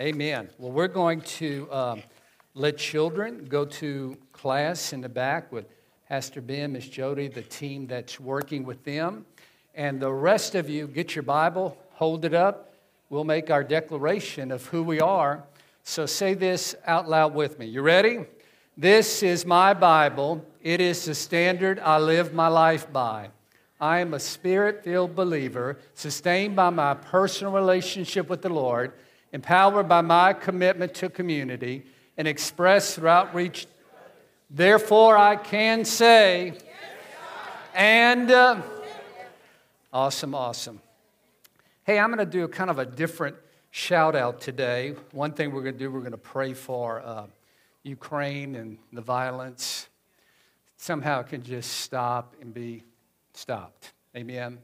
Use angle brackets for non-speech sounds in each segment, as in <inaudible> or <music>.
Amen. Well, we're going to um, let children go to class in the back with Pastor Ben, Miss Jody, the team that's working with them. And the rest of you, get your Bible, hold it up. We'll make our declaration of who we are. So say this out loud with me. You ready? This is my Bible. It is the standard I live my life by. I am a spirit filled believer, sustained by my personal relationship with the Lord empowered by my commitment to community, and expressed through outreach. Therefore, I can say, and uh, awesome, awesome. Hey, I'm going to do kind of a different shout out today. One thing we're going to do, we're going to pray for uh, Ukraine and the violence. Somehow it can just stop and be stopped. Amen.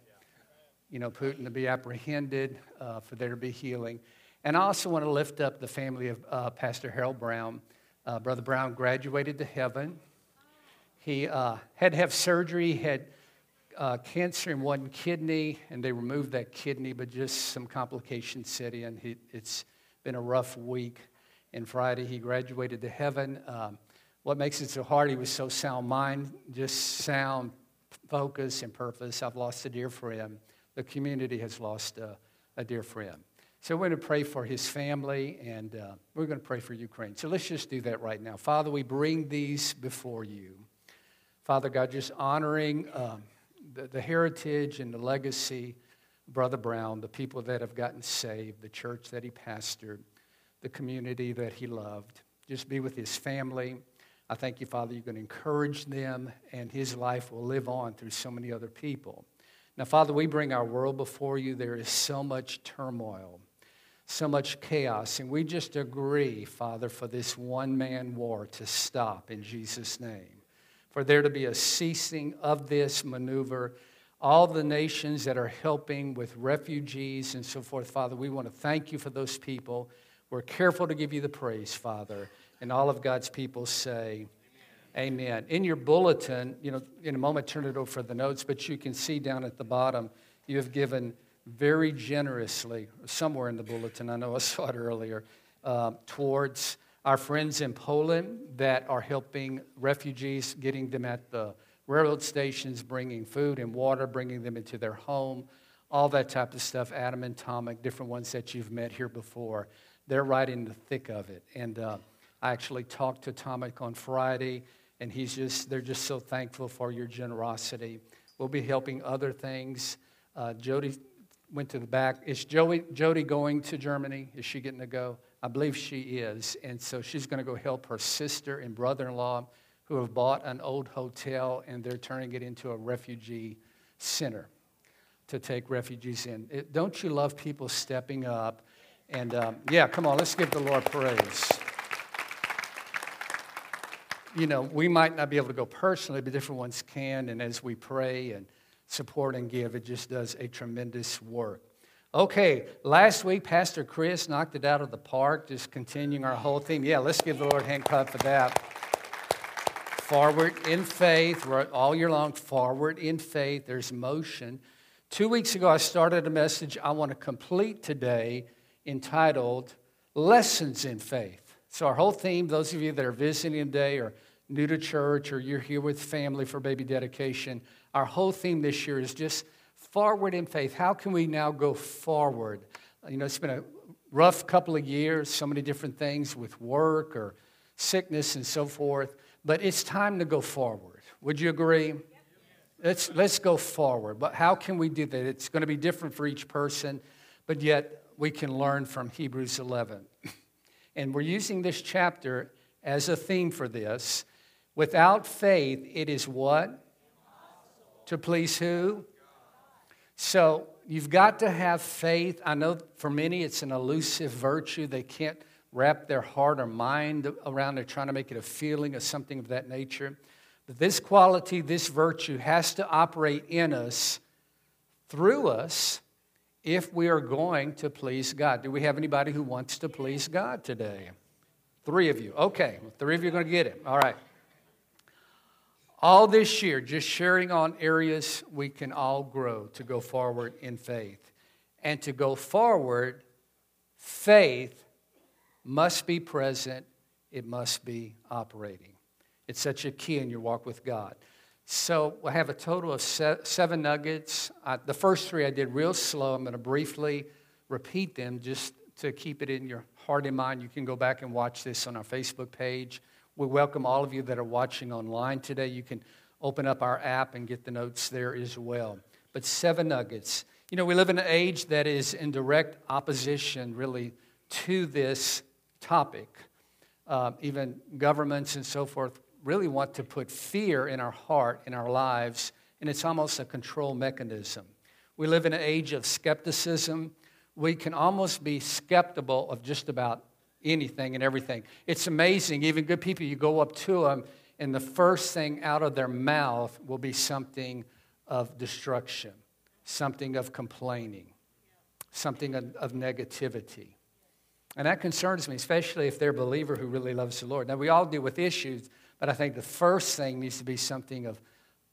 You know, Putin to be apprehended, uh, for there to be healing. And I also want to lift up the family of uh, Pastor Harold Brown. Uh, Brother Brown graduated to heaven. He uh, had to have surgery, had uh, cancer in one kidney, and they removed that kidney, but just some complications set in. He, it's been a rough week. And Friday, he graduated to heaven. Um, what makes it so hard, he was so sound mind, just sound focus and purpose. I've lost a dear friend. The community has lost a, a dear friend. So we're going to pray for his family and uh, we're going to pray for Ukraine. So let's just do that right now. Father, we bring these before you. Father God, just honoring um, the, the heritage and the legacy Brother Brown, the people that have gotten saved, the church that he pastored, the community that he loved. Just be with his family. I thank you, Father, you're going to encourage them and his life will live on through so many other people. Now, Father, we bring our world before you. There is so much turmoil so much chaos. And we just agree, Father, for this one man war to stop in Jesus' name. For there to be a ceasing of this maneuver. All the nations that are helping with refugees and so forth, Father, we want to thank you for those people. We're careful to give you the praise, Father. And all of God's people say, Amen. Amen. In your bulletin, you know, in a moment, turn it over for the notes, but you can see down at the bottom, you have given very generously, somewhere in the bulletin, I know I <laughs> saw it earlier, uh, towards our friends in Poland that are helping refugees, getting them at the railroad stations, bringing food and water, bringing them into their home, all that type of stuff. Adam and Tomic, different ones that you've met here before, they're right in the thick of it. And uh, I actually talked to Tomic on Friday, and he's just, they're just so thankful for your generosity. We'll be helping other things. Uh, Jody went to the back. Is Joey, Jody going to Germany? Is she getting to go? I believe she is. And so she's going to go help her sister and brother in law who have bought an old hotel and they're turning it into a refugee center to take refugees in. It, don't you love people stepping up? And um, yeah, come on, let's give the Lord praise. You know, we might not be able to go personally, but different ones can. And as we pray and support and give. It just does a tremendous work. Okay, last week, Pastor Chris knocked it out of the park, just continuing our whole theme. Yeah, let's give the Lord a hand clap for that. Forward in faith, all year long, forward in faith. There's motion. Two weeks ago, I started a message I want to complete today entitled Lessons in Faith. So, our whole theme, those of you that are visiting today or new to church or you're here with family for baby dedication, our whole theme this year is just forward in faith. How can we now go forward? You know, it's been a rough couple of years, so many different things with work or sickness and so forth, but it's time to go forward. Would you agree? Let's, let's go forward. But how can we do that? It's going to be different for each person, but yet we can learn from Hebrews 11. <laughs> And we're using this chapter as a theme for this. Without faith, it is what? To please who? So you've got to have faith. I know for many it's an elusive virtue. They can't wrap their heart or mind around it, trying to make it a feeling or something of that nature. But this quality, this virtue has to operate in us, through us, if we are going to please God. Do we have anybody who wants to please God today? Three of you. Okay, three of you are going to get it. All right all this year just sharing on areas we can all grow to go forward in faith. And to go forward, faith must be present, it must be operating. It's such a key in your walk with God. So I have a total of seven nuggets. I, the first three I did real slow. I'm going to briefly repeat them just to keep it in your heart and mind. You can go back and watch this on our Facebook page. We welcome all of you that are watching online today. You can open up our app and get the notes there as well. But seven nuggets. You know, we live in an age that is in direct opposition, really, to this topic. Uh, even governments and so forth really want to put fear in our heart, in our lives, and it's almost a control mechanism. We live in an age of skepticism. We can almost be skeptical of just about anything and everything. It's amazing. Even good people, you go up to them, and the first thing out of their mouth will be something of destruction, something of complaining, something of, of negativity. And that concerns me, especially if they're a believer who really loves the Lord. Now, we all deal with issues, but I think the first thing needs to be something of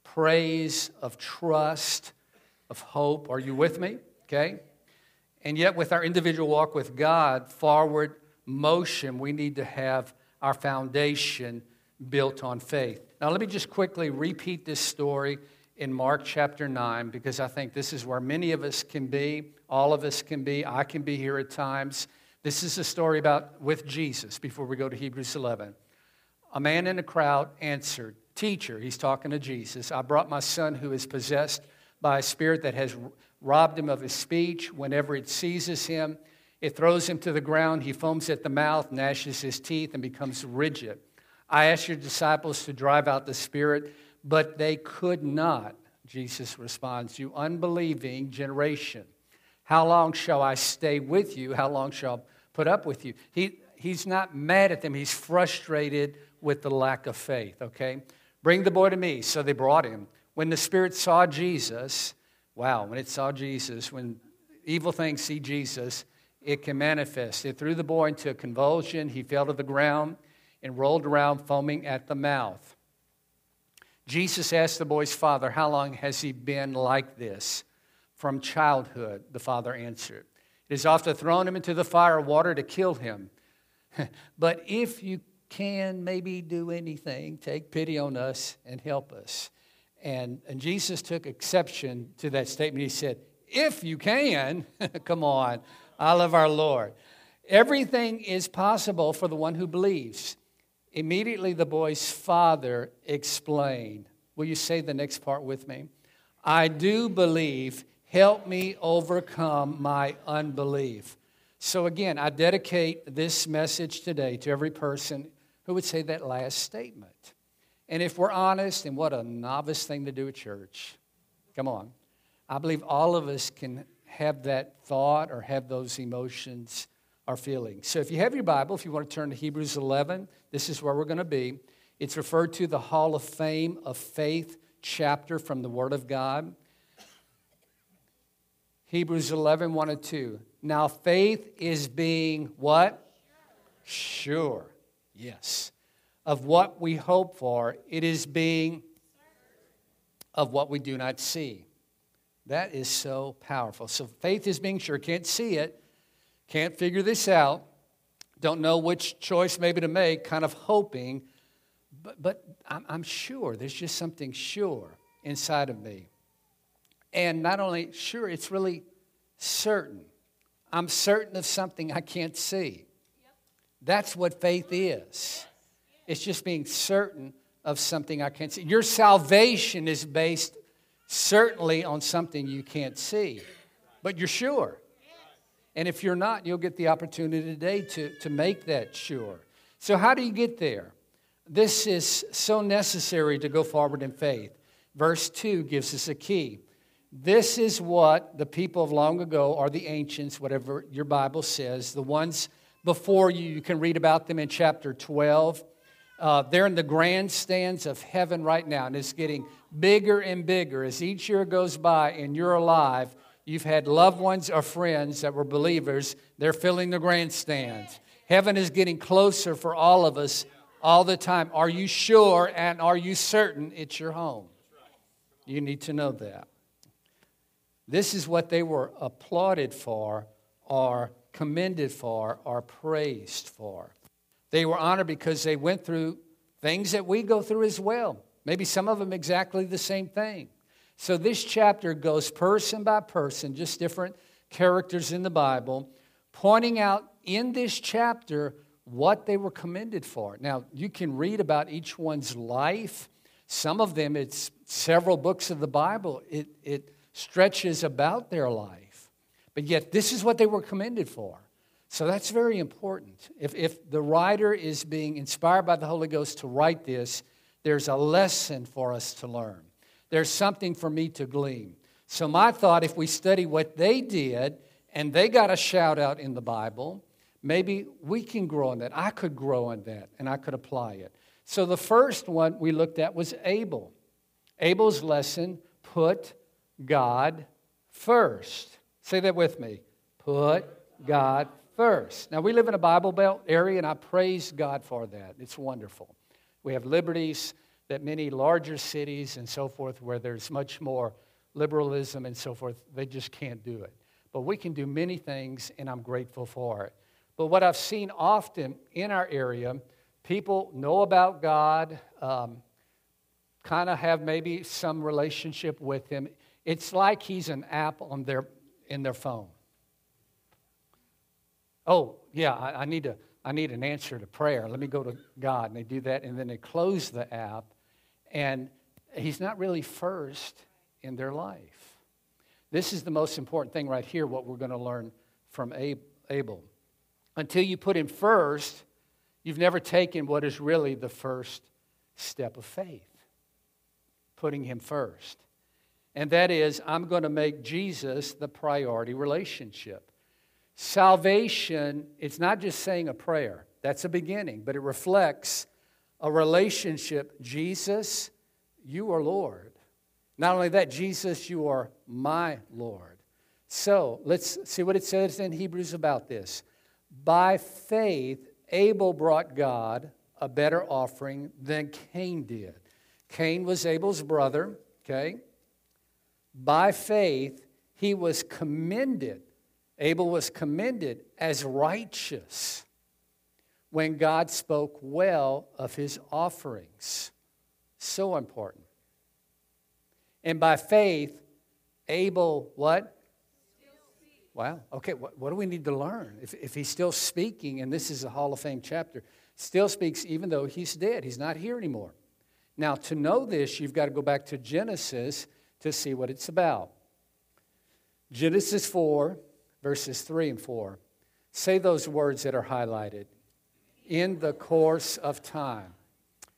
praise, of trust, of hope. Are you with me? Okay? And yet, with our individual walk with God, forward motion, we need to have our foundation built on faith. Now, let me just quickly repeat this story in Mark chapter 9 because I think this is where many of us can be, all of us can be, I can be here at times. This is a story about with Jesus before we go to Hebrews 11. A man in the crowd answered, Teacher, he's talking to Jesus, I brought my son who is possessed by a spirit that has robbed him of his speech. Whenever it seizes him, it throws him to the ground. He foams at the mouth, gnashes his teeth, and becomes rigid. I asked your disciples to drive out the spirit, but they could not. Jesus responds, You unbelieving generation. How long shall I stay with you? How long shall I put up with you. He, he's not mad at them, he's frustrated with the lack of faith, okay? Bring the boy to me. So they brought him. When the spirit saw Jesus, wow, when it saw Jesus, when evil things see Jesus, it can manifest. It threw the boy into a convulsion. He fell to the ground and rolled around, foaming at the mouth. Jesus asked the boy's father, How long has he been like this? From childhood, the father answered. It is often thrown him into the fire or water to kill him. <laughs> but if you can maybe do anything, take pity on us and help us. And, and Jesus took exception to that statement. He said, If you can, <laughs> come on, I love our Lord. Everything is possible for the one who believes. Immediately, the boy's father explained. Will you say the next part with me? I do believe Help me overcome my unbelief. So, again, I dedicate this message today to every person who would say that last statement. And if we're honest, and what a novice thing to do at church, come on. I believe all of us can have that thought or have those emotions or feelings. So, if you have your Bible, if you want to turn to Hebrews 11, this is where we're going to be. It's referred to the Hall of Fame of Faith chapter from the Word of God. Hebrews 11, 1 and 2. Now, faith is being what? Sure. Yes. Of what we hope for, it is being of what we do not see. That is so powerful. So, faith is being sure. Can't see it, can't figure this out, don't know which choice maybe to make, kind of hoping, but, but I'm, I'm sure. There's just something sure inside of me. And not only sure, it's really certain. I'm certain of something I can't see. That's what faith is. It's just being certain of something I can't see. Your salvation is based certainly on something you can't see, but you're sure. And if you're not, you'll get the opportunity today to, to make that sure. So, how do you get there? This is so necessary to go forward in faith. Verse 2 gives us a key. This is what the people of long ago, or the ancients, whatever your Bible says, the ones before you, you can read about them in chapter 12. Uh, they're in the grandstands of heaven right now, and it's getting bigger and bigger. As each year goes by and you're alive, you've had loved ones or friends that were believers, they're filling the grandstands. Heaven is getting closer for all of us all the time. Are you sure and are you certain it's your home? You need to know that. This is what they were applauded for or commended for or praised for. They were honored because they went through things that we go through as well. Maybe some of them exactly the same thing. So this chapter goes person by person, just different characters in the Bible, pointing out in this chapter what they were commended for. Now, you can read about each one's life. Some of them, it's several books of the Bible, it, it stretches about their life. But yet, this is what they were commended for. So that's very important. If, if the writer is being inspired by the Holy Ghost to write this, there's a lesson for us to learn. There's something for me to glean. So, my thought if we study what they did and they got a shout out in the Bible, maybe we can grow in that. I could grow in that and I could apply it. So, the first one we looked at was Abel. Abel's lesson put God first. Say that with me. Put God first. Now, we live in a Bible Belt area, and I praise God for that. It's wonderful. We have liberties that many larger cities and so forth, where there's much more liberalism and so forth, they just can't do it. But we can do many things, and I'm grateful for it. But what I've seen often in our area, people know about God, um, kind of have maybe some relationship with Him. It's like He's an app on their, in their phone. Oh, yeah, I, I, need to, I need an answer to prayer. Let me go to God. And they do that, and then they close the app, and He's not really first in their life. This is the most important thing right here, what we're going to learn from Abel. Until you put Him first, you've never taken what is really the first step of faith putting Him first. And that is, I'm going to make Jesus the priority relationship. Salvation, it's not just saying a prayer, that's a beginning, but it reflects a relationship. Jesus, you are Lord. Not only that, Jesus, you are my Lord. So let's see what it says in Hebrews about this. By faith, Abel brought God a better offering than Cain did. Cain was Abel's brother, okay? By faith, he was commended Abel was commended as righteous when God spoke well of his offerings. So important. And by faith, Abel, what? Wow. Okay, what, what, do we need to learn? If, if he's still speaking, and this is a Hall of Fame chapter, still speaks even though he's dead. He's not here anymore. Now, to know this, you've got to go back to Genesis to see what it's about. Genesis 4, verses 3 and 4. Say those words that are highlighted. In the course of time.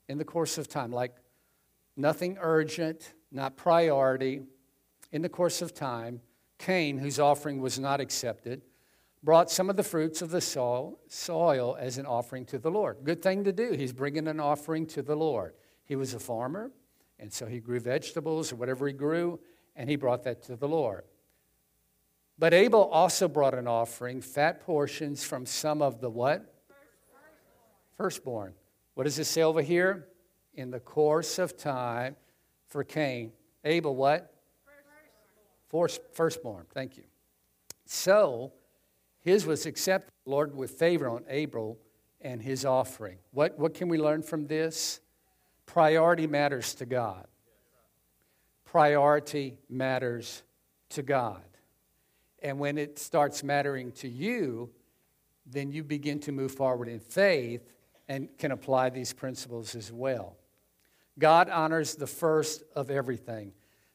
In the course of time, like nothing urgent, not priority. In the course of time, Cain, whose offering was not accepted, brought some of the fruits of the soil, soil as an offering to the Lord. Good thing to do. He's bringing an offering to the Lord. He was a farmer, and so he grew vegetables or whatever he grew, and he brought that to the Lord. But Abel also brought an offering, fat portions from some of the what? Firstborn. What does it say over here? In the course of time for Cain. Abel, what? Firstborn. Firstborn. Thank you. So, his was accepted, Lord, with favor on Abel and his offering. What, what can we learn from this? Priority matters to God. Priority matters to God. And when it starts mattering to you, then you begin to move forward in faith and can apply these principles as well. God honors the first of everything.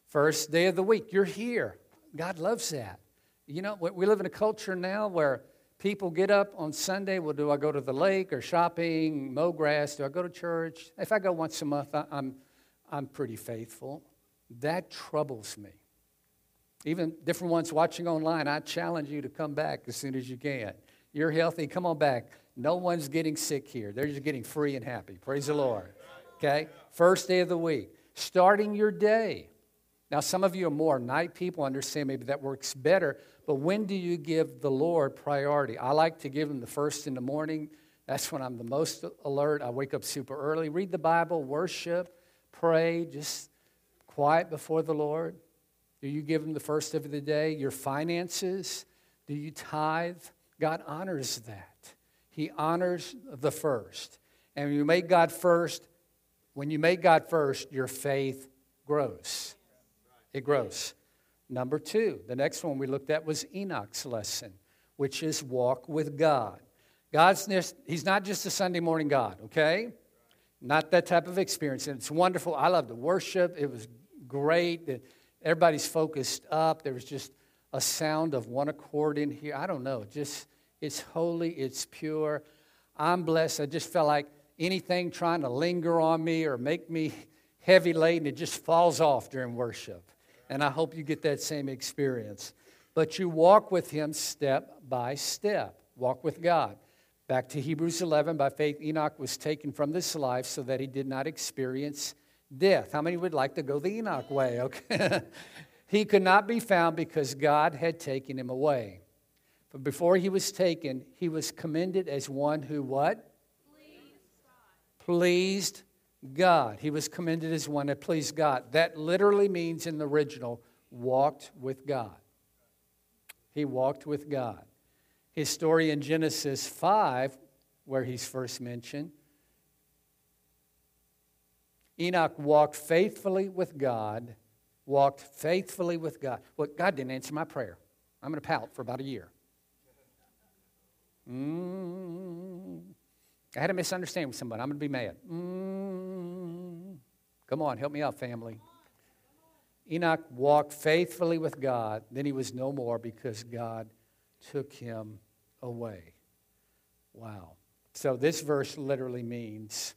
First day of the week, you're here. God loves that. You know, we live in a culture now where people get up on Sunday. Well, do I go to the lake or shopping, mow grass? Do I go to church? If I go once a month, I'm, I'm pretty faithful. That troubles me. Even different ones watching online, I challenge you to come back as soon as you can. You're healthy, come on back. No one's getting sick here. They're just getting free and happy. Praise the Lord. Okay? First day of the week. Starting your day. Now, some of you are more night people, understand maybe that works better, but when do you give the Lord priority? I like to give Him the first in the morning. That's when I'm the most alert. I wake up super early, read the Bible, worship, pray, just quiet before the Lord. Do you give Him the first of the day? Your finances? Do you tithe? God honors that. He honors the first. And when you make God first, when you make God first, your faith grows. It grows. Number two, the next one we looked at was Enoch's lesson, which is walk with God. God's He's not just a Sunday morning God, okay? Not that type of experience. And it's wonderful. I love to worship. It was great. Everybody's focused up. There was just a sound of one accord in here. I don't know. Just it's holy, it's pure. I'm blessed. I just felt like anything trying to linger on me or make me heavy laden, it just falls off during worship. And I hope you get that same experience. But you walk with Him step by step. Walk with God. Back to Hebrews 11, by faith, Enoch was taken from this life so that he did not experience death. How many would like to go the Enoch way? Okay. <laughs> he could not be found because God had taken him away. But before he was taken, he was commended as one who what? Pleased God. He was commended as one that pleased God. That literally means in the original, walked with God. He walked with God. His story in Genesis 5, where he's first mentioned, Enoch walked faithfully with God, walked faithfully with God. Well, God didn't answer my prayer. I'm going to pout for about a year. Mm. I had a misunderstanding with somebody. I'm going to be mad. Mm. Come on, help me out, family. Enoch walked faithfully with God. Then he was no more because God took him away. Wow. So this verse literally means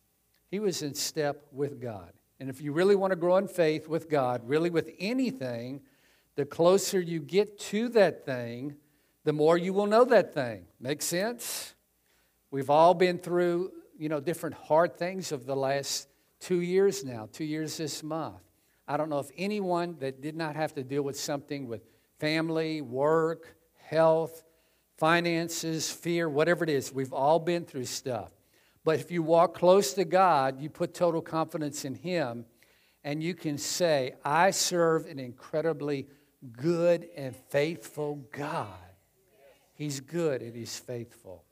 he was in step with God. And if you really want to grow in faith with God, really with anything, the closer you get to that thing, the more you will know that thing. Make sense? We've all been through, you know, different hard things of the last two years now, two years this month. I don't know if anyone that did not have to deal with something with family, work, health, finances, fear, whatever it is. We've all been through stuff. But if you walk close to God, you put total confidence in Him, and you can say, I serve an incredibly good and faithful God. He's good and He's faithful.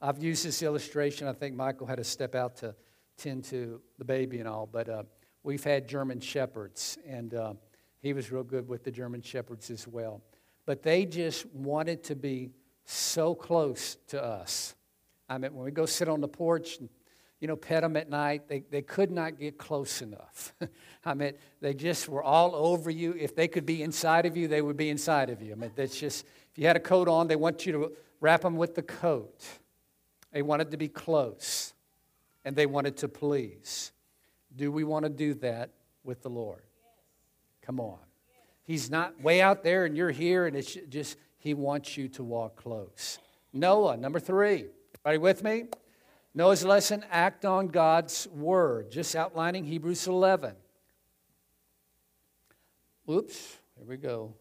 I've used this illustration. I think Michael had to step out to tend to the baby and all, but uh, we've had German shepherds, and uh, he was real good with the German shepherds as well. But they just wanted to be so close to us. I mean, when we go sit on the porch and, you know, pet them at night, they, they could not get close enough. <laughs> I mean, they just were all over you. If they could be inside of you, they would be inside of you. I mean, that's just, if you had a coat on, they want you to wrap them with the coat. They wanted to be close and they wanted to please. Do we want to do that with the Lord? Come on. He's not way out there and you're here and it's just, he wants you to walk close. Noah, number three. Everybody with me? Noah's lesson act on God's word. Just outlining Hebrews 11. Oops, here we go.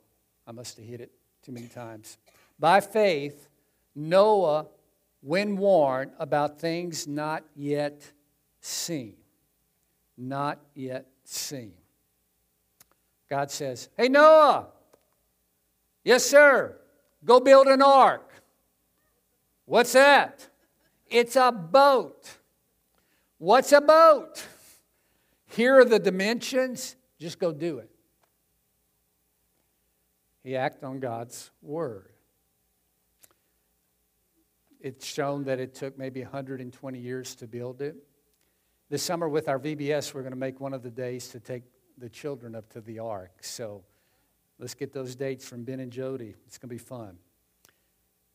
I must have hit it too many times. By faith, Noah, when warned about things not yet seen, not yet seen. God says, Hey, Noah, yes, sir. Go build an ark. What's that? It's a boat. What's a boat? Here are the dimensions. Just go do it. He acted on God's word. It's shown that it took maybe 120 years to build it. This summer, with our VBS, we're going to make one of the days to take the children up to the ark. So Let's get those dates from Ben and Jody. It's going to be fun.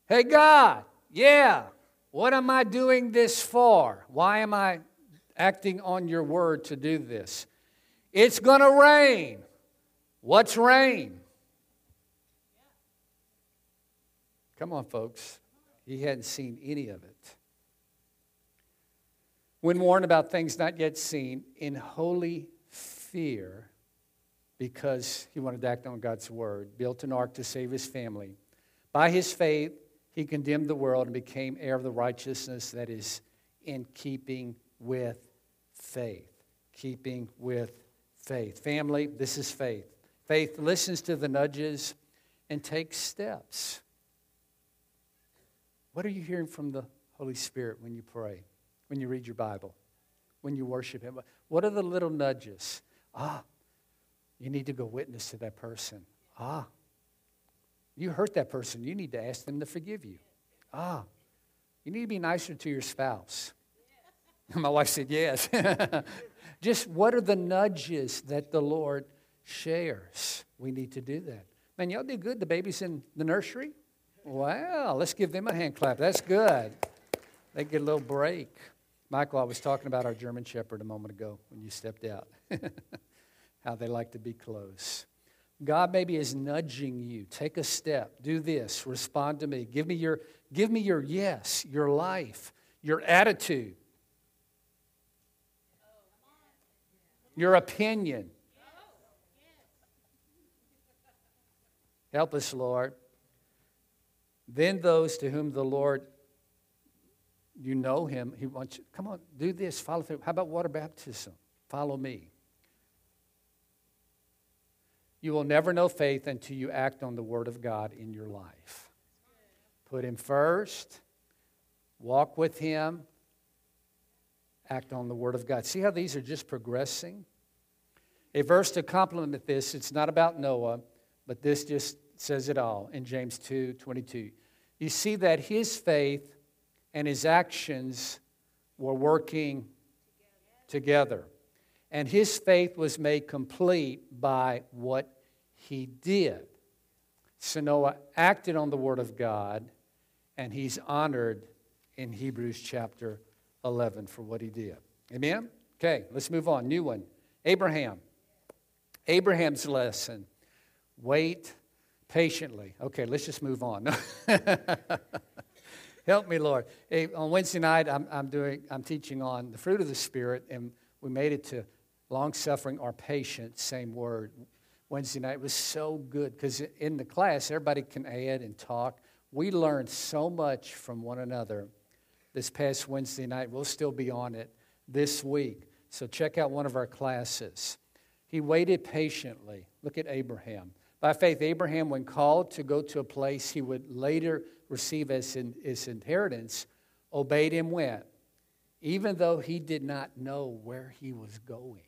Hey, God, yeah, what am I doing this for? Why am I acting on your word to do this? It's going to rain. What's rain? Come on, folks. He hadn't seen any of it. When warned about things not yet seen, in holy fear, because he wanted to act on God's word, built an ark to save his family. By his faith, he condemned the world and became heir of the righteousness that is in keeping with faith. Keeping with faith. Family, this is faith. Faith listens to the nudges and takes steps. What are you hearing from the Holy Spirit when you pray, when you read your Bible, when you worship Him? What are the little nudges? Ah, you need to go witness to that person. Ah, you hurt that person. You need to ask them to forgive you. Ah, you need to be nicer to your spouse. <laughs> My wife said yes. <laughs> Just what are the nudges that the Lord shares? We need to do that. Man, y'all do good. The baby's in the nursery. Wow, let's give them a hand clap. That's good. They get a little break. Michael, I was talking about our German Shepherd a moment ago when you stepped out. <laughs> How they like to be close. God maybe is nudging you. Take a step. Do this. Respond to me. Give me your, give me your yes, your life, your attitude, your opinion. Help us, Lord. Then those to whom the Lord, you know him, he wants you, come on, do this, follow through. How about water baptism? Follow me. You will never know faith until you act on the Word of God in your life. Put Him first, walk with Him, act on the Word of God. See how these are just progressing? A verse to complement this, it's not about Noah, but this just says it all in James 2 22. You see that his faith and his actions were working together. And his faith was made complete by what he did. So Noah acted on the word of God, and he's honored in Hebrews chapter 11 for what he did. Amen? Okay, let's move on. New one Abraham. Abraham's lesson wait patiently. Okay, let's just move on. <laughs> Help me, Lord. Hey, on Wednesday night, I'm, I'm, doing, I'm teaching on the fruit of the Spirit, and we made it to long suffering or patient, same word. Wednesday night was so good because in the class, everybody can add and talk. We learned so much from one another this past Wednesday night. We'll still be on it this week. So check out one of our classes. He waited patiently. Look at Abraham. By faith, Abraham, when called to go to a place he would later receive as his inheritance, obeyed and went, even though he did not know where he was going.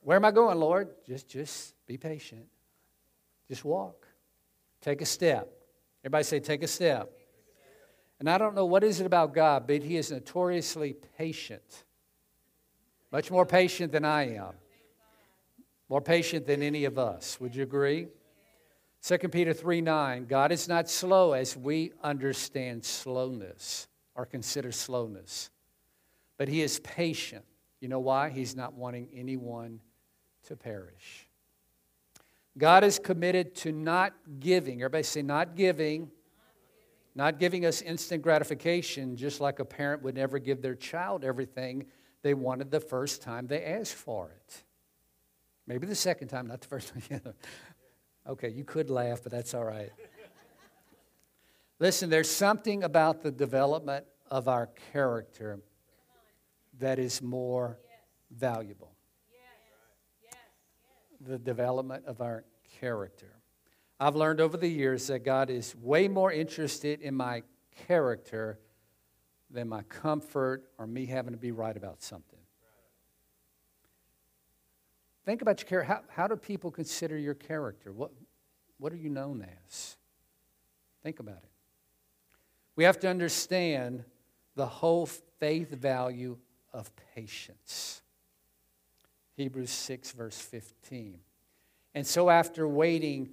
Where am I going, Lord? Just, just be patient. Just walk. Take a step. Everybody say, take a step. And I don't know what is it about God, but He is notoriously patient. Much more patient than I am. More patient than any of us. Would you agree? 2 Peter 3 9, God is not slow as we understand slowness or consider slowness, but He is patient. You know why? He's not wanting anyone to perish. God is committed to not giving. Everybody say, not giving. Not giving us instant gratification, just like a parent would never give their child everything they wanted the first time they asked for it. Maybe the second time, not the first time. <laughs> okay, you could laugh, but that's all right. Listen, there's something about the development of our character that is more valuable. The development of our character. I've learned over the years that God is way more interested in my character than my comfort or me having to be right about something. Think about your character. How, how do people consider your character? What, what are you known as? Think about it. We have to understand the whole faith value of patience. Hebrews 6, verse 15. And so, after waiting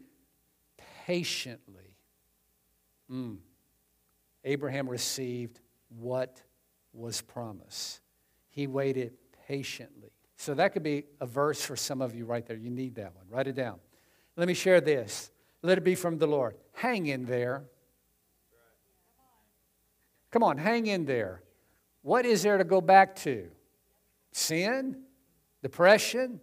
patiently, mm, Abraham received what was promised. He waited patiently. So that could be a verse for some of you right there. You need that one. Write it down. Let me share this. Let it be from the Lord. Hang in there. Come on, hang in there. What is there to go back to? Sin? Depression?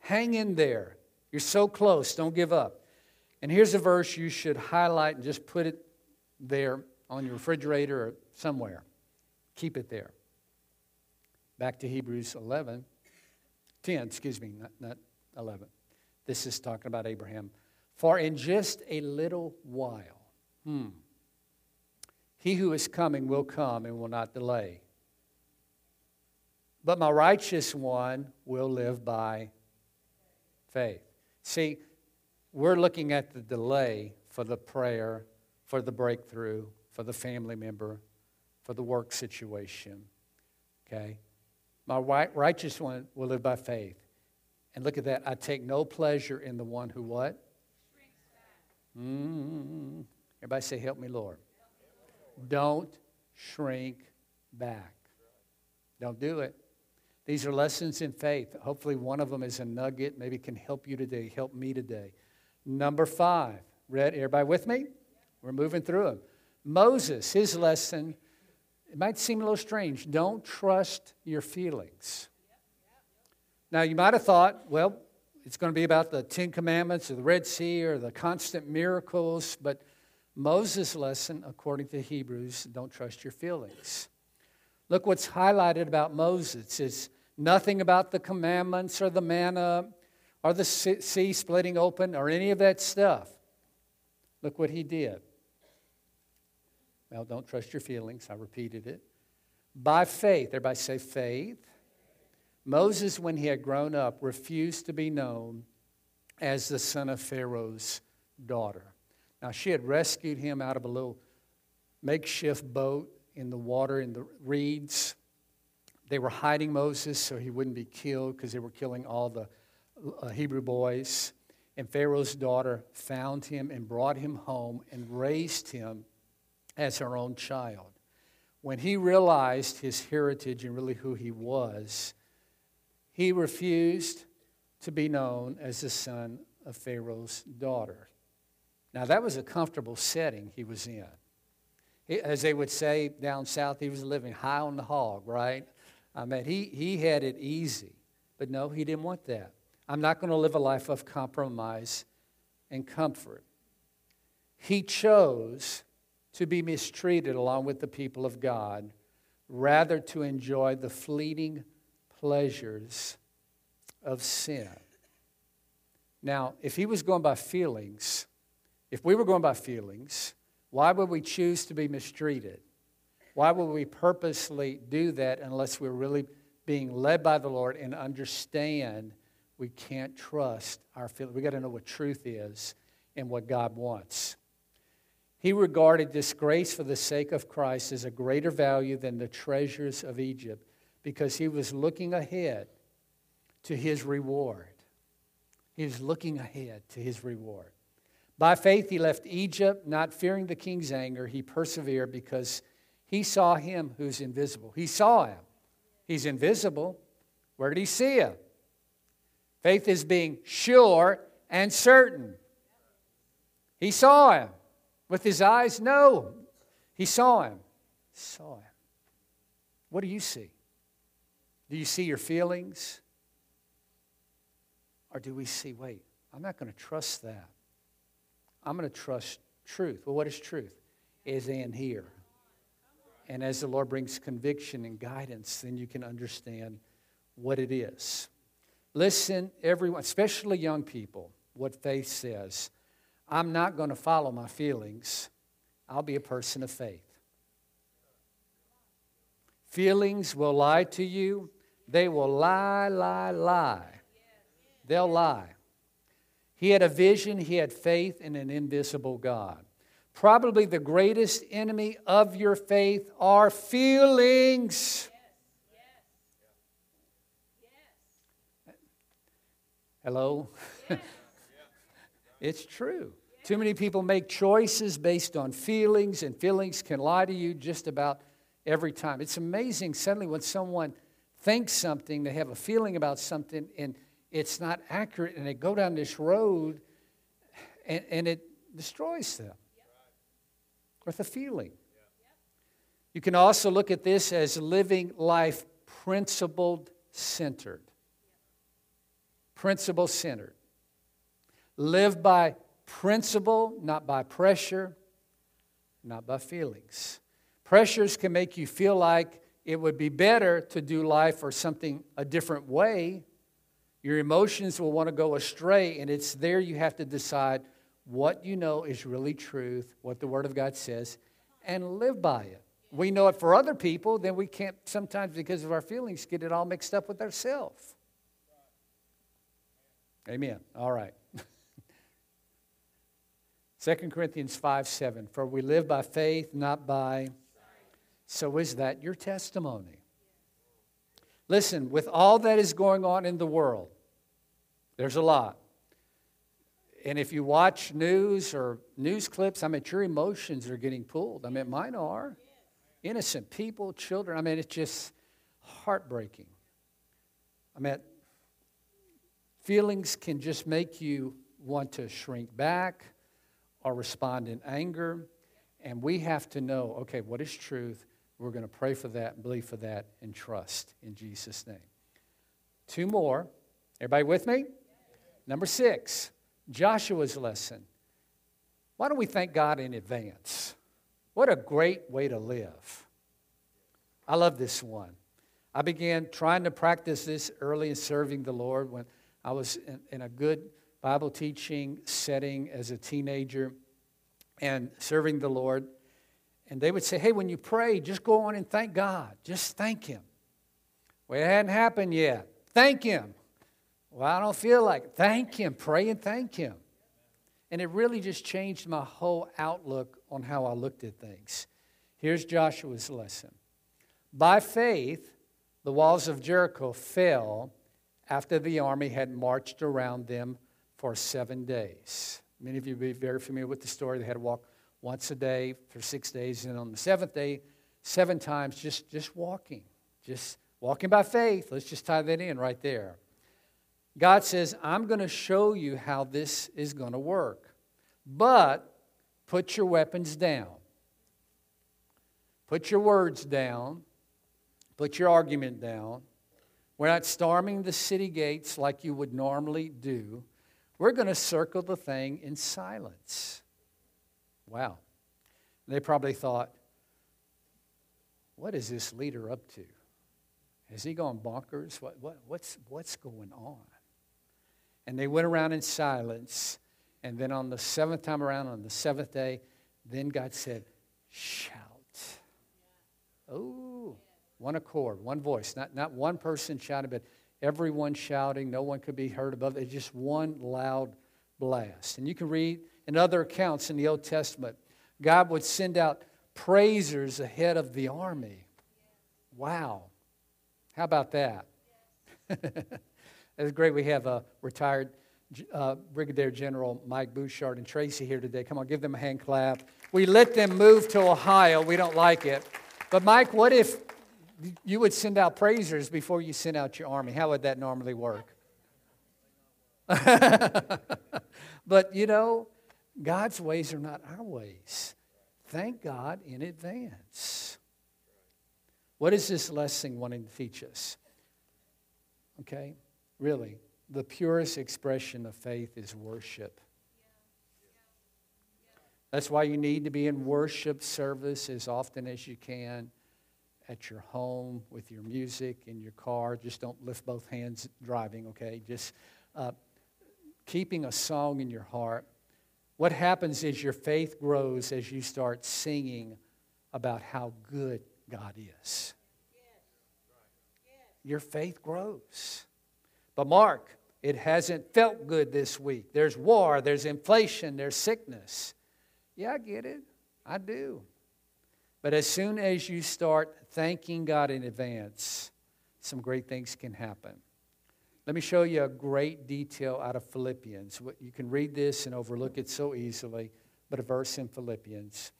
Hang in there. You're so close. Don't give up. And here's a verse you should highlight and just put it there on your refrigerator or somewhere. Keep it there. Back to Hebrews 11, 10, excuse me, not, not 11. This is talking about Abraham. For in just a little while, Hmm. He who is coming will come and will not delay. But my righteous one will live by faith. See, we're looking at the delay for the prayer, for the breakthrough, for the family member, for the work situation. Okay? My righteous one will live by faith. And look at that. I take no pleasure in the one who what? Mm-hmm. Everybody say, Help me, Lord. Don't shrink back. Don't do it. These are lessons in faith. Hopefully, one of them is a nugget, maybe can help you today, help me today. Number five. Read, everybody with me? We're moving through them. Moses, his lesson, it might seem a little strange. Don't trust your feelings. Now, you might have thought, well, it's going to be about the Ten Commandments or the Red Sea or the constant miracles, but Moses' lesson, according to Hebrews, don't trust your feelings. Look what's highlighted about Moses. It's nothing about the commandments or the manna or the sea splitting open or any of that stuff. Look what he did. Well, don't trust your feelings. I repeated it. By faith, everybody say faith. Moses, when he had grown up, refused to be known as the son of Pharaoh's daughter. Now, she had rescued him out of a little makeshift boat in the water in the reeds. They were hiding Moses so he wouldn't be killed because they were killing all the uh, Hebrew boys. And Pharaoh's daughter found him and brought him home and raised him as her own child. When he realized his heritage and really who he was, he refused to be known as the son of Pharaoh's daughter. Now, that was a comfortable setting he was in. As they would say down south, he was living high on the hog, right? I mean, he, he had it easy. But no, he didn't want that. I'm not going to live a life of compromise and comfort. He chose to be mistreated along with the people of God, rather to enjoy the fleeting pleasures of sin. Now, if he was going by feelings, if we were going by feelings, why would we choose to be mistreated? Why would we purposely do that unless we're really being led by the Lord and understand we can't trust our feelings? We got to know what truth is and what God wants. He regarded disgrace for the sake of Christ as a greater value than the treasures of Egypt because he was looking ahead to his reward. He was looking ahead to his reward. By faith, he left Egypt, not fearing the king's anger. He persevered because he saw him who's invisible. He saw him. He's invisible. Where did he see him? Faith is being sure and certain. He saw him. With his eyes? No. He saw him. Saw him. What do you see? Do you see your feelings? Or do we see, wait, I'm not going to trust that. I'm going to trust truth. Well, what is truth? Is in here. And as the Lord brings conviction and guidance, then you can understand what it is. Listen, everyone, especially young people, what faith says. I'm not going to follow my feelings. I'll be a person of faith. Feelings will lie to you. They will lie, lie, lie. They'll lie. He had a vision, he had faith in an invisible God. Probably the greatest enemy of your faith are feelings. Hello? <laughs> It's true. Too many people make choices based on feelings, and feelings can lie to you just about every time. It's amazing suddenly when someone thinks something, they have a feeling about something, and it's not accurate, and they go down this road and, and it destroys them with a feeling. You can also look at this as living life principled centered. Principle centered. Live by principle, not by pressure, not by feelings. Pressures can make you feel like it would be better to do life or something a different way. Your emotions will want to go astray, and it's there you have to decide what you know is really truth, what the Word of God says, and live by it. We know it for other people, then we can't sometimes, because of our feelings, get it all mixed up with ourselves. Amen. All right. <laughs> 2 Corinthians 5 7. For we live by faith, not by. So is that your testimony? Listen, with all that is going on in the world, there's a lot. And if you watch news or news clips, I mean, your emotions are getting pulled. I mean, mine are. Innocent people, children. I mean, it's just heartbreaking. I mean, feelings can just make you want to shrink back or respond in anger. And we have to know okay, what is truth? We're going to pray for that believe for that and trust in Jesus' name. Two more. Everybody with me? Number six, Joshua's lesson. Why don't we thank God in advance? What a great way to live. I love this one. I began trying to practice this early in serving the Lord when I was in, in a good Bible teaching setting as a teenager and serving the Lord. And they would say, Hey, when you pray, just go on and thank God. Just thank Him. Well, it hadn't happened yet. Thank Him. Well, I don't feel like it. Thank Him. Pray and thank Him. And it really just changed my whole outlook on how I looked at things. Here's Joshua's lesson By faith, the walls of Jericho fell after the army had marched around them for seven days. Many of you will be very familiar with the story. They had to walk once a day for six days, and on the seventh day, seven times, just, just walking. Just walking by faith. Let's just tie that in right there. God says, I'm going to show you how this is going to work. But put your weapons down. Put your words down. Put your argument down. We're not storming the city gates like you would normally do. We're going to circle the thing in silence. Wow. They probably thought, what is this leader up to? Has he gone bonkers? What, what, what's, what's going on? And they went around in silence. And then on the seventh time around, on the seventh day, then God said, Shout. Oh, one accord, one voice. Not, not one person shouting, but everyone shouting. No one could be heard above it. Just one loud blast. And you can read in other accounts in the Old Testament, God would send out praisers ahead of the army. Wow. How about that? <laughs> it's great. We have a retired uh, Brigadier General Mike Bouchard and Tracy here today. Come on, give them a hand clap. We let them move to Ohio. We don't like it. But, Mike, what if you would send out praisers before you send out your army. How would that normally work? <laughs> but you know, God's ways are not our ways. Thank God in advance. What is this lesson wanting to teach us? Okay, really, the purest expression of faith is worship. That's why you need to be in worship service as often as you can at your home with your music in your car. Just don't lift both hands driving, okay? Just uh, keeping a song in your heart. What happens is your faith grows as you start singing about how good God is. Your faith grows. But, Mark, it hasn't felt good this week. There's war, there's inflation, there's sickness. Yeah, I get it. I do. But as soon as you start thanking God in advance, some great things can happen. Let me show you a great detail out of Philippians. You can read this and overlook it so easily, but a verse in Philippians.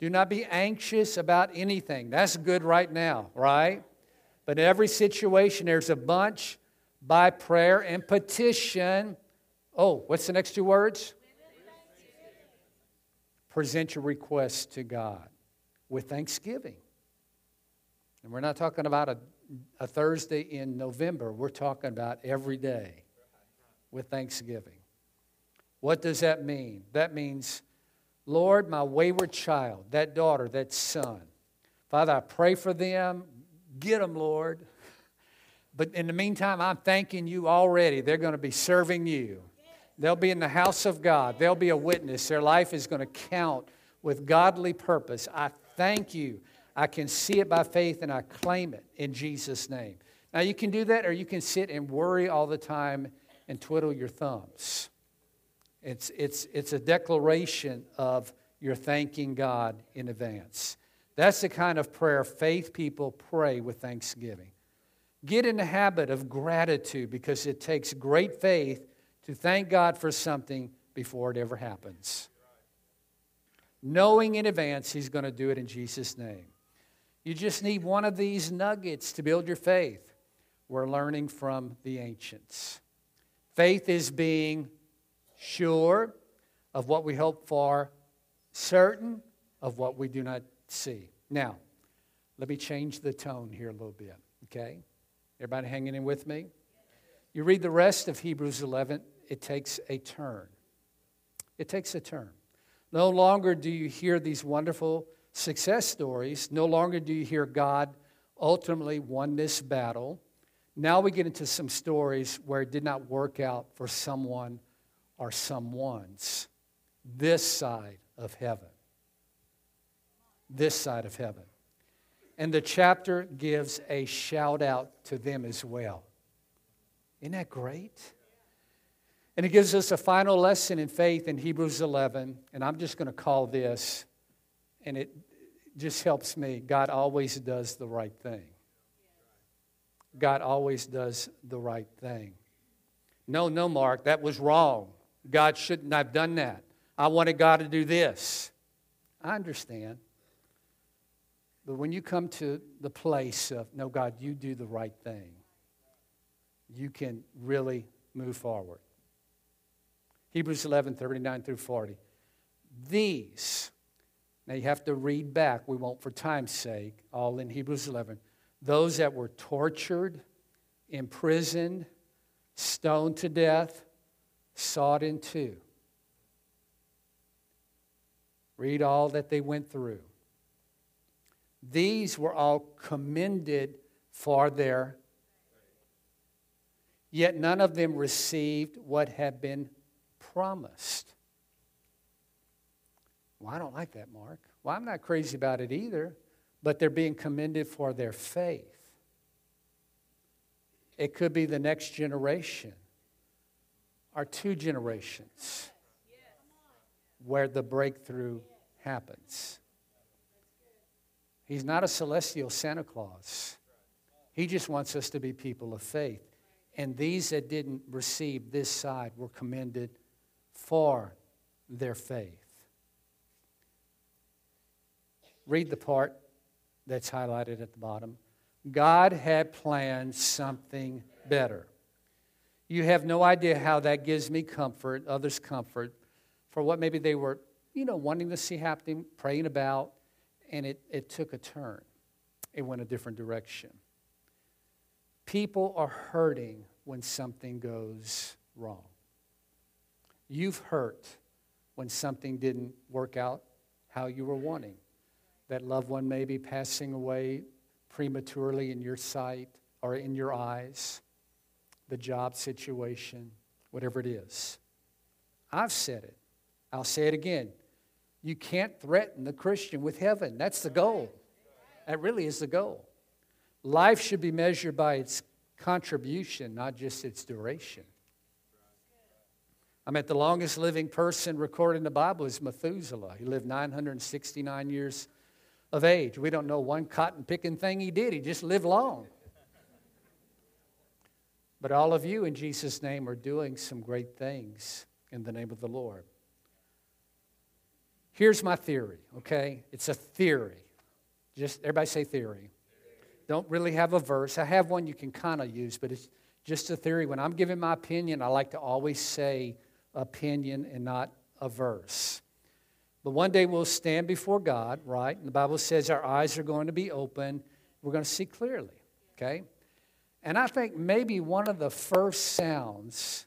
Do not be anxious about anything. That's good right now, right? But in every situation, there's a bunch by prayer and petition. Oh, what's the next two words? Present your requests to God with thanksgiving. And we're not talking about a, a Thursday in November, we're talking about every day with thanksgiving. What does that mean? That means, Lord, my wayward child, that daughter, that son, Father, I pray for them. Get them, Lord. But in the meantime, I'm thanking you already. They're going to be serving you. They'll be in the house of God. They'll be a witness. Their life is going to count with godly purpose. I thank you. I can see it by faith and I claim it in Jesus' name. Now, you can do that or you can sit and worry all the time and twiddle your thumbs. It's, it's, it's a declaration of your thanking God in advance. That's the kind of prayer faith people pray with thanksgiving. Get in the habit of gratitude because it takes great faith to thank God for something before it ever happens. Knowing in advance He's going to do it in Jesus' name. You just need one of these nuggets to build your faith. We're learning from the ancients. Faith is being sure of what we hope for, certain of what we do not see. Now, let me change the tone here a little bit, okay? Everybody hanging in with me? You read the rest of Hebrews 11, it takes a turn. It takes a turn. No longer do you hear these wonderful success stories. No longer do you hear God ultimately won this battle. Now we get into some stories where it did not work out for someone or someone's this side of heaven. This side of heaven. And the chapter gives a shout out to them as well. Isn't that great? And it gives us a final lesson in faith in Hebrews 11, and I'm just going to call this, and it just helps me. God always does the right thing. God always does the right thing. No, no, Mark, that was wrong. God shouldn't have done that. I wanted God to do this. I understand. But when you come to the place of, no, God, you do the right thing, you can really move forward. Hebrews 11, 39 through 40. These, now you have to read back, we won't for time's sake, all in Hebrews 11. Those that were tortured, imprisoned, stoned to death, sawed in two. Read all that they went through. These were all commended for their, yet none of them received what had been promised. Well, I don't like that, Mark. Well, I'm not crazy about it either, but they're being commended for their faith. It could be the next generation or two generations where the breakthrough happens. He's not a celestial Santa Claus. He just wants us to be people of faith. And these that didn't receive this side were commended for their faith. Read the part that's highlighted at the bottom. God had planned something better. You have no idea how that gives me comfort, others comfort, for what maybe they were, you know, wanting to see happening, praying about, and it, it took a turn. It went a different direction. People are hurting when something goes wrong. You've hurt when something didn't work out how you were wanting. That loved one may be passing away prematurely in your sight or in your eyes, the job situation, whatever it is. I've said it. I'll say it again. You can't threaten the Christian with heaven. That's the goal. That really is the goal. Life should be measured by its contribution, not just its duration. I mean, the longest living person recorded in the Bible is Methuselah. He lived 969 years of age. We don't know one cotton picking thing he did, he just lived long. But all of you in Jesus' name are doing some great things in the name of the Lord. Here's my theory, okay? It's a theory. Just everybody say theory. Don't really have a verse. I have one you can kind of use, but it's just a theory. When I'm giving my opinion, I like to always say opinion and not a verse. But one day we'll stand before God, right? And the Bible says our eyes are going to be open. We're going to see clearly, okay? And I think maybe one of the first sounds,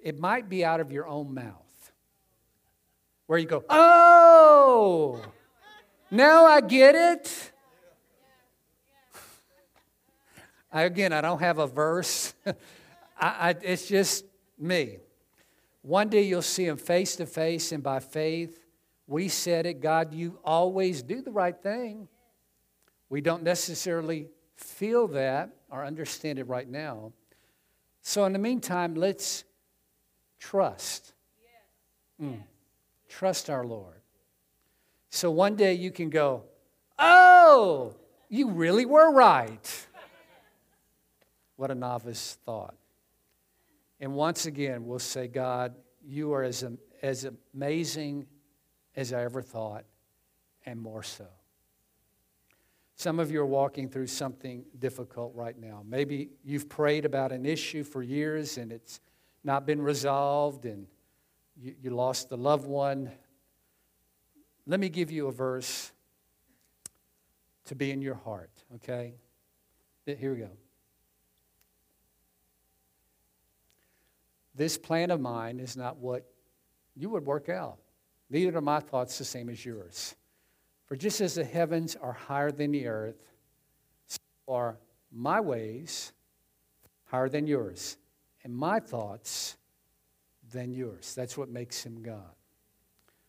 it might be out of your own mouth, where you go, oh, now I get it. I, again, I don't have a verse. <laughs> I, I, it's just me. One day you'll see him face to face, and by faith, we said it God, you always do the right thing. We don't necessarily feel that or understand it right now. So, in the meantime, let's trust. Mm. Trust our Lord. So one day you can go, Oh, you really were right. What a novice thought. And once again, we'll say, God, you are as, as amazing as I ever thought, and more so. Some of you are walking through something difficult right now. Maybe you've prayed about an issue for years and it's not been resolved, and you, you lost a loved one. Let me give you a verse to be in your heart, okay? Here we go. This plan of mine is not what you would work out. Neither are my thoughts the same as yours. For just as the heavens are higher than the earth, so are my ways higher than yours, and my thoughts than yours. That's what makes him God.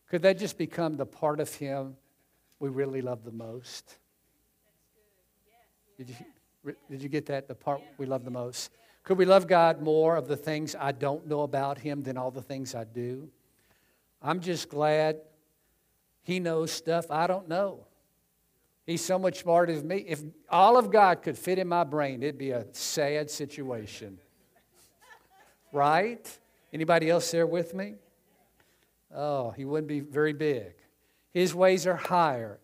Could that just become the part of him we really love the most? Did you, did you get that? The part we love the most? Could we love God more of the things I don't know about Him than all the things I do? I'm just glad He knows stuff I don't know. He's so much smarter than me. If all of God could fit in my brain, it'd be a sad situation. right? Anybody else there with me? Oh, he wouldn't be very big. His ways are higher.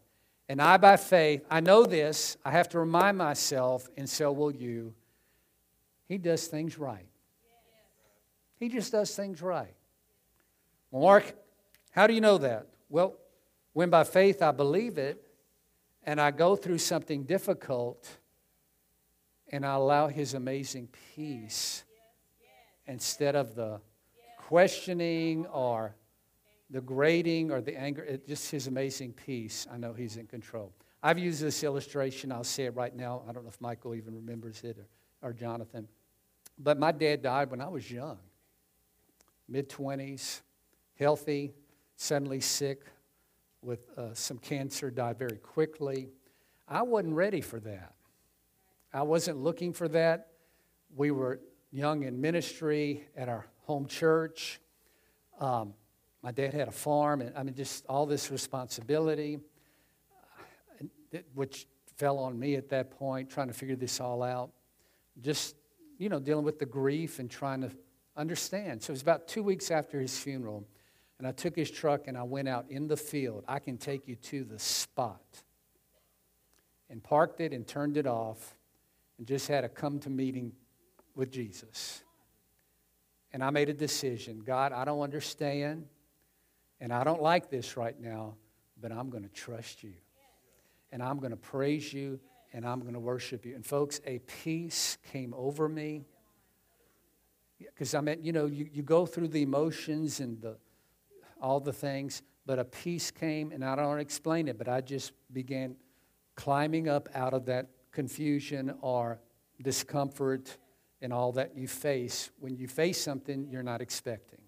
And I, by faith, I know this. I have to remind myself, and so will you. He does things right. He just does things right. Well, Mark, how do you know that? Well, when by faith I believe it, and I go through something difficult, and I allow His amazing peace instead of the questioning or the grading or the anger, it, just His amazing peace. I know He's in control. I've used this illustration. I'll say it right now. I don't know if Michael even remembers it or, or Jonathan. But my dad died when I was young, mid 20s, healthy, suddenly sick with uh, some cancer, died very quickly. I wasn't ready for that. I wasn't looking for that. We were young in ministry at our home church. Um, my dad had a farm, and I mean, just all this responsibility, which fell on me at that point, trying to figure this all out. Just you know, dealing with the grief and trying to understand. So it was about two weeks after his funeral, and I took his truck and I went out in the field. I can take you to the spot. And parked it and turned it off and just had a come to meeting with Jesus. And I made a decision God, I don't understand and I don't like this right now, but I'm going to trust you. And I'm going to praise you and I'm going to worship you. And folks, a peace came over me. Because I mean, you know, you, you go through the emotions and the, all the things, but a peace came, and I don't explain it, but I just began climbing up out of that confusion or discomfort and all that you face when you face something you're not expecting.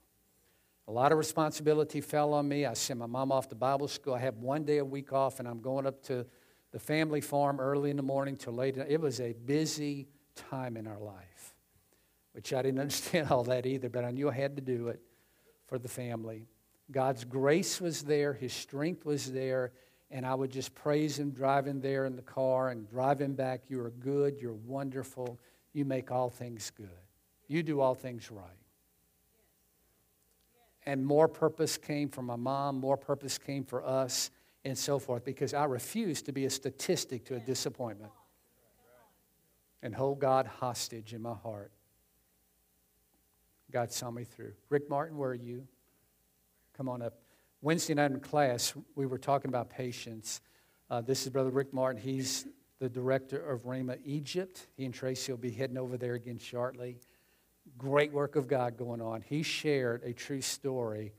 A lot of responsibility fell on me. I sent my mom off to Bible school. I have one day a week off, and I'm going up to the family farm early in the morning till late. It was a busy time in our life, which I didn't <laughs> understand all that either, but I knew I had to do it for the family. God's grace was there, His strength was there, and I would just praise Him driving there in the car and driving back. You are good, you're wonderful, you make all things good, you do all things right. And more purpose came for my mom, more purpose came for us and so forth because I refuse to be a statistic to a disappointment and hold God hostage in my heart. God saw me through. Rick Martin, where are you? Come on up. Wednesday night in class, we were talking about patience. Uh, this is Brother Rick Martin. He's the director of Rhema Egypt. He and Tracy will be heading over there again shortly. Great work of God going on. He shared a true story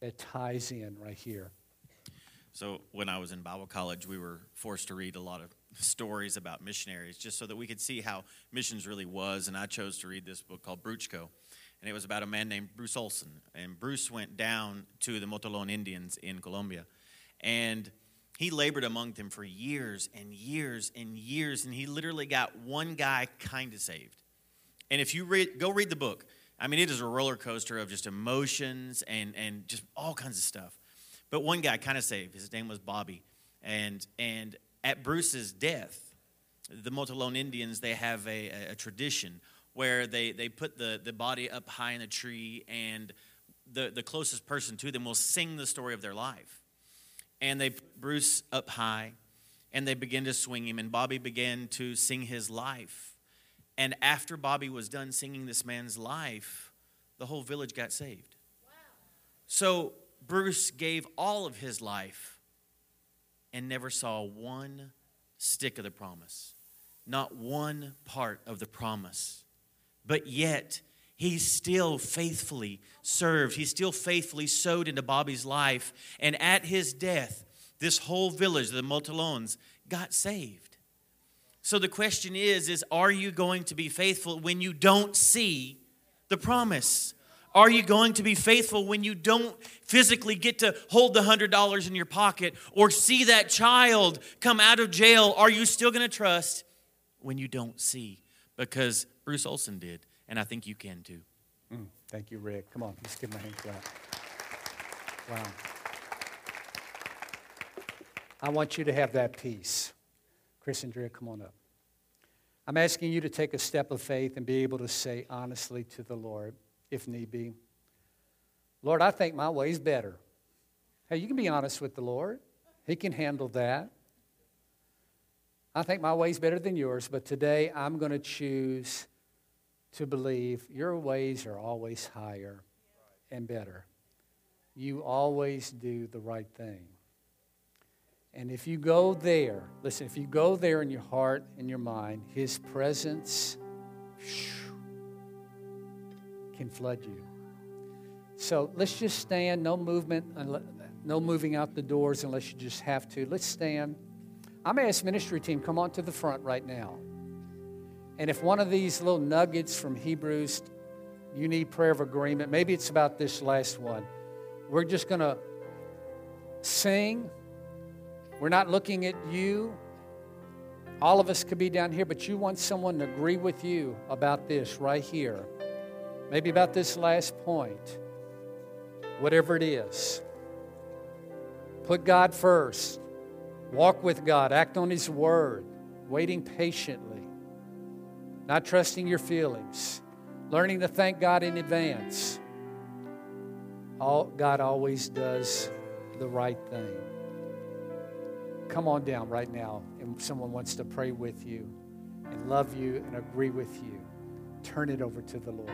that ties in right here. So when I was in Bible college, we were forced to read a lot of stories about missionaries just so that we could see how missions really was. And I chose to read this book called Bruchko. and it was about a man named Bruce Olson. And Bruce went down to the Motilon Indians in Colombia, and he labored among them for years and years and years, and he literally got one guy kind of saved. And if you read, go read the book. I mean, it is a roller coaster of just emotions and, and just all kinds of stuff. But one guy kind of saved. His name was Bobby. And, and at Bruce's death, the Motilon Indians, they have a, a, tradition where they, they put the, the body up high in a tree and the, the closest person to them will sing the story of their life. And they put Bruce up high and they begin to swing him, and Bobby began to sing his life. And after Bobby was done singing this man's life, the whole village got saved. Wow. So Bruce gave all of his life and never saw one stick of the promise, not one part of the promise. But yet, he still faithfully served. He still faithfully sowed into Bobby's life. And at his death, this whole village, the Motilons, got saved. So the question is, is are you going to be faithful when you don't see the promise? Are you going to be faithful when you don't physically get to hold the $100 in your pocket or see that child come out of jail? Are you still going to trust when you don't see? Because Bruce Olson did, and I think you can too. Mm, thank you, Rick. Come on, let's give him a hand clap. Wow. I want you to have that peace. Chris and Drea, come on up. I'm asking you to take a step of faith and be able to say honestly to the Lord, if need be, Lord, I think my way's better. Hey, you can be honest with the Lord, He can handle that. I think my way's better than yours, but today I'm going to choose to believe your ways are always higher and better. You always do the right thing. And if you go there, listen, if you go there in your heart and your mind, His presence can flood you. So let's just stand, no movement, no moving out the doors unless you just have to. Let's stand. I'm going to ask ministry team, come on to the front right now. And if one of these little nuggets from Hebrews, you need prayer of agreement, maybe it's about this last one. We're just going to sing. We're not looking at you. All of us could be down here, but you want someone to agree with you about this right here. Maybe about this last point. Whatever it is. Put God first. Walk with God. Act on His word. Waiting patiently. Not trusting your feelings. Learning to thank God in advance. All, God always does the right thing come on down right now and someone wants to pray with you and love you and agree with you, turn it over to the Lord.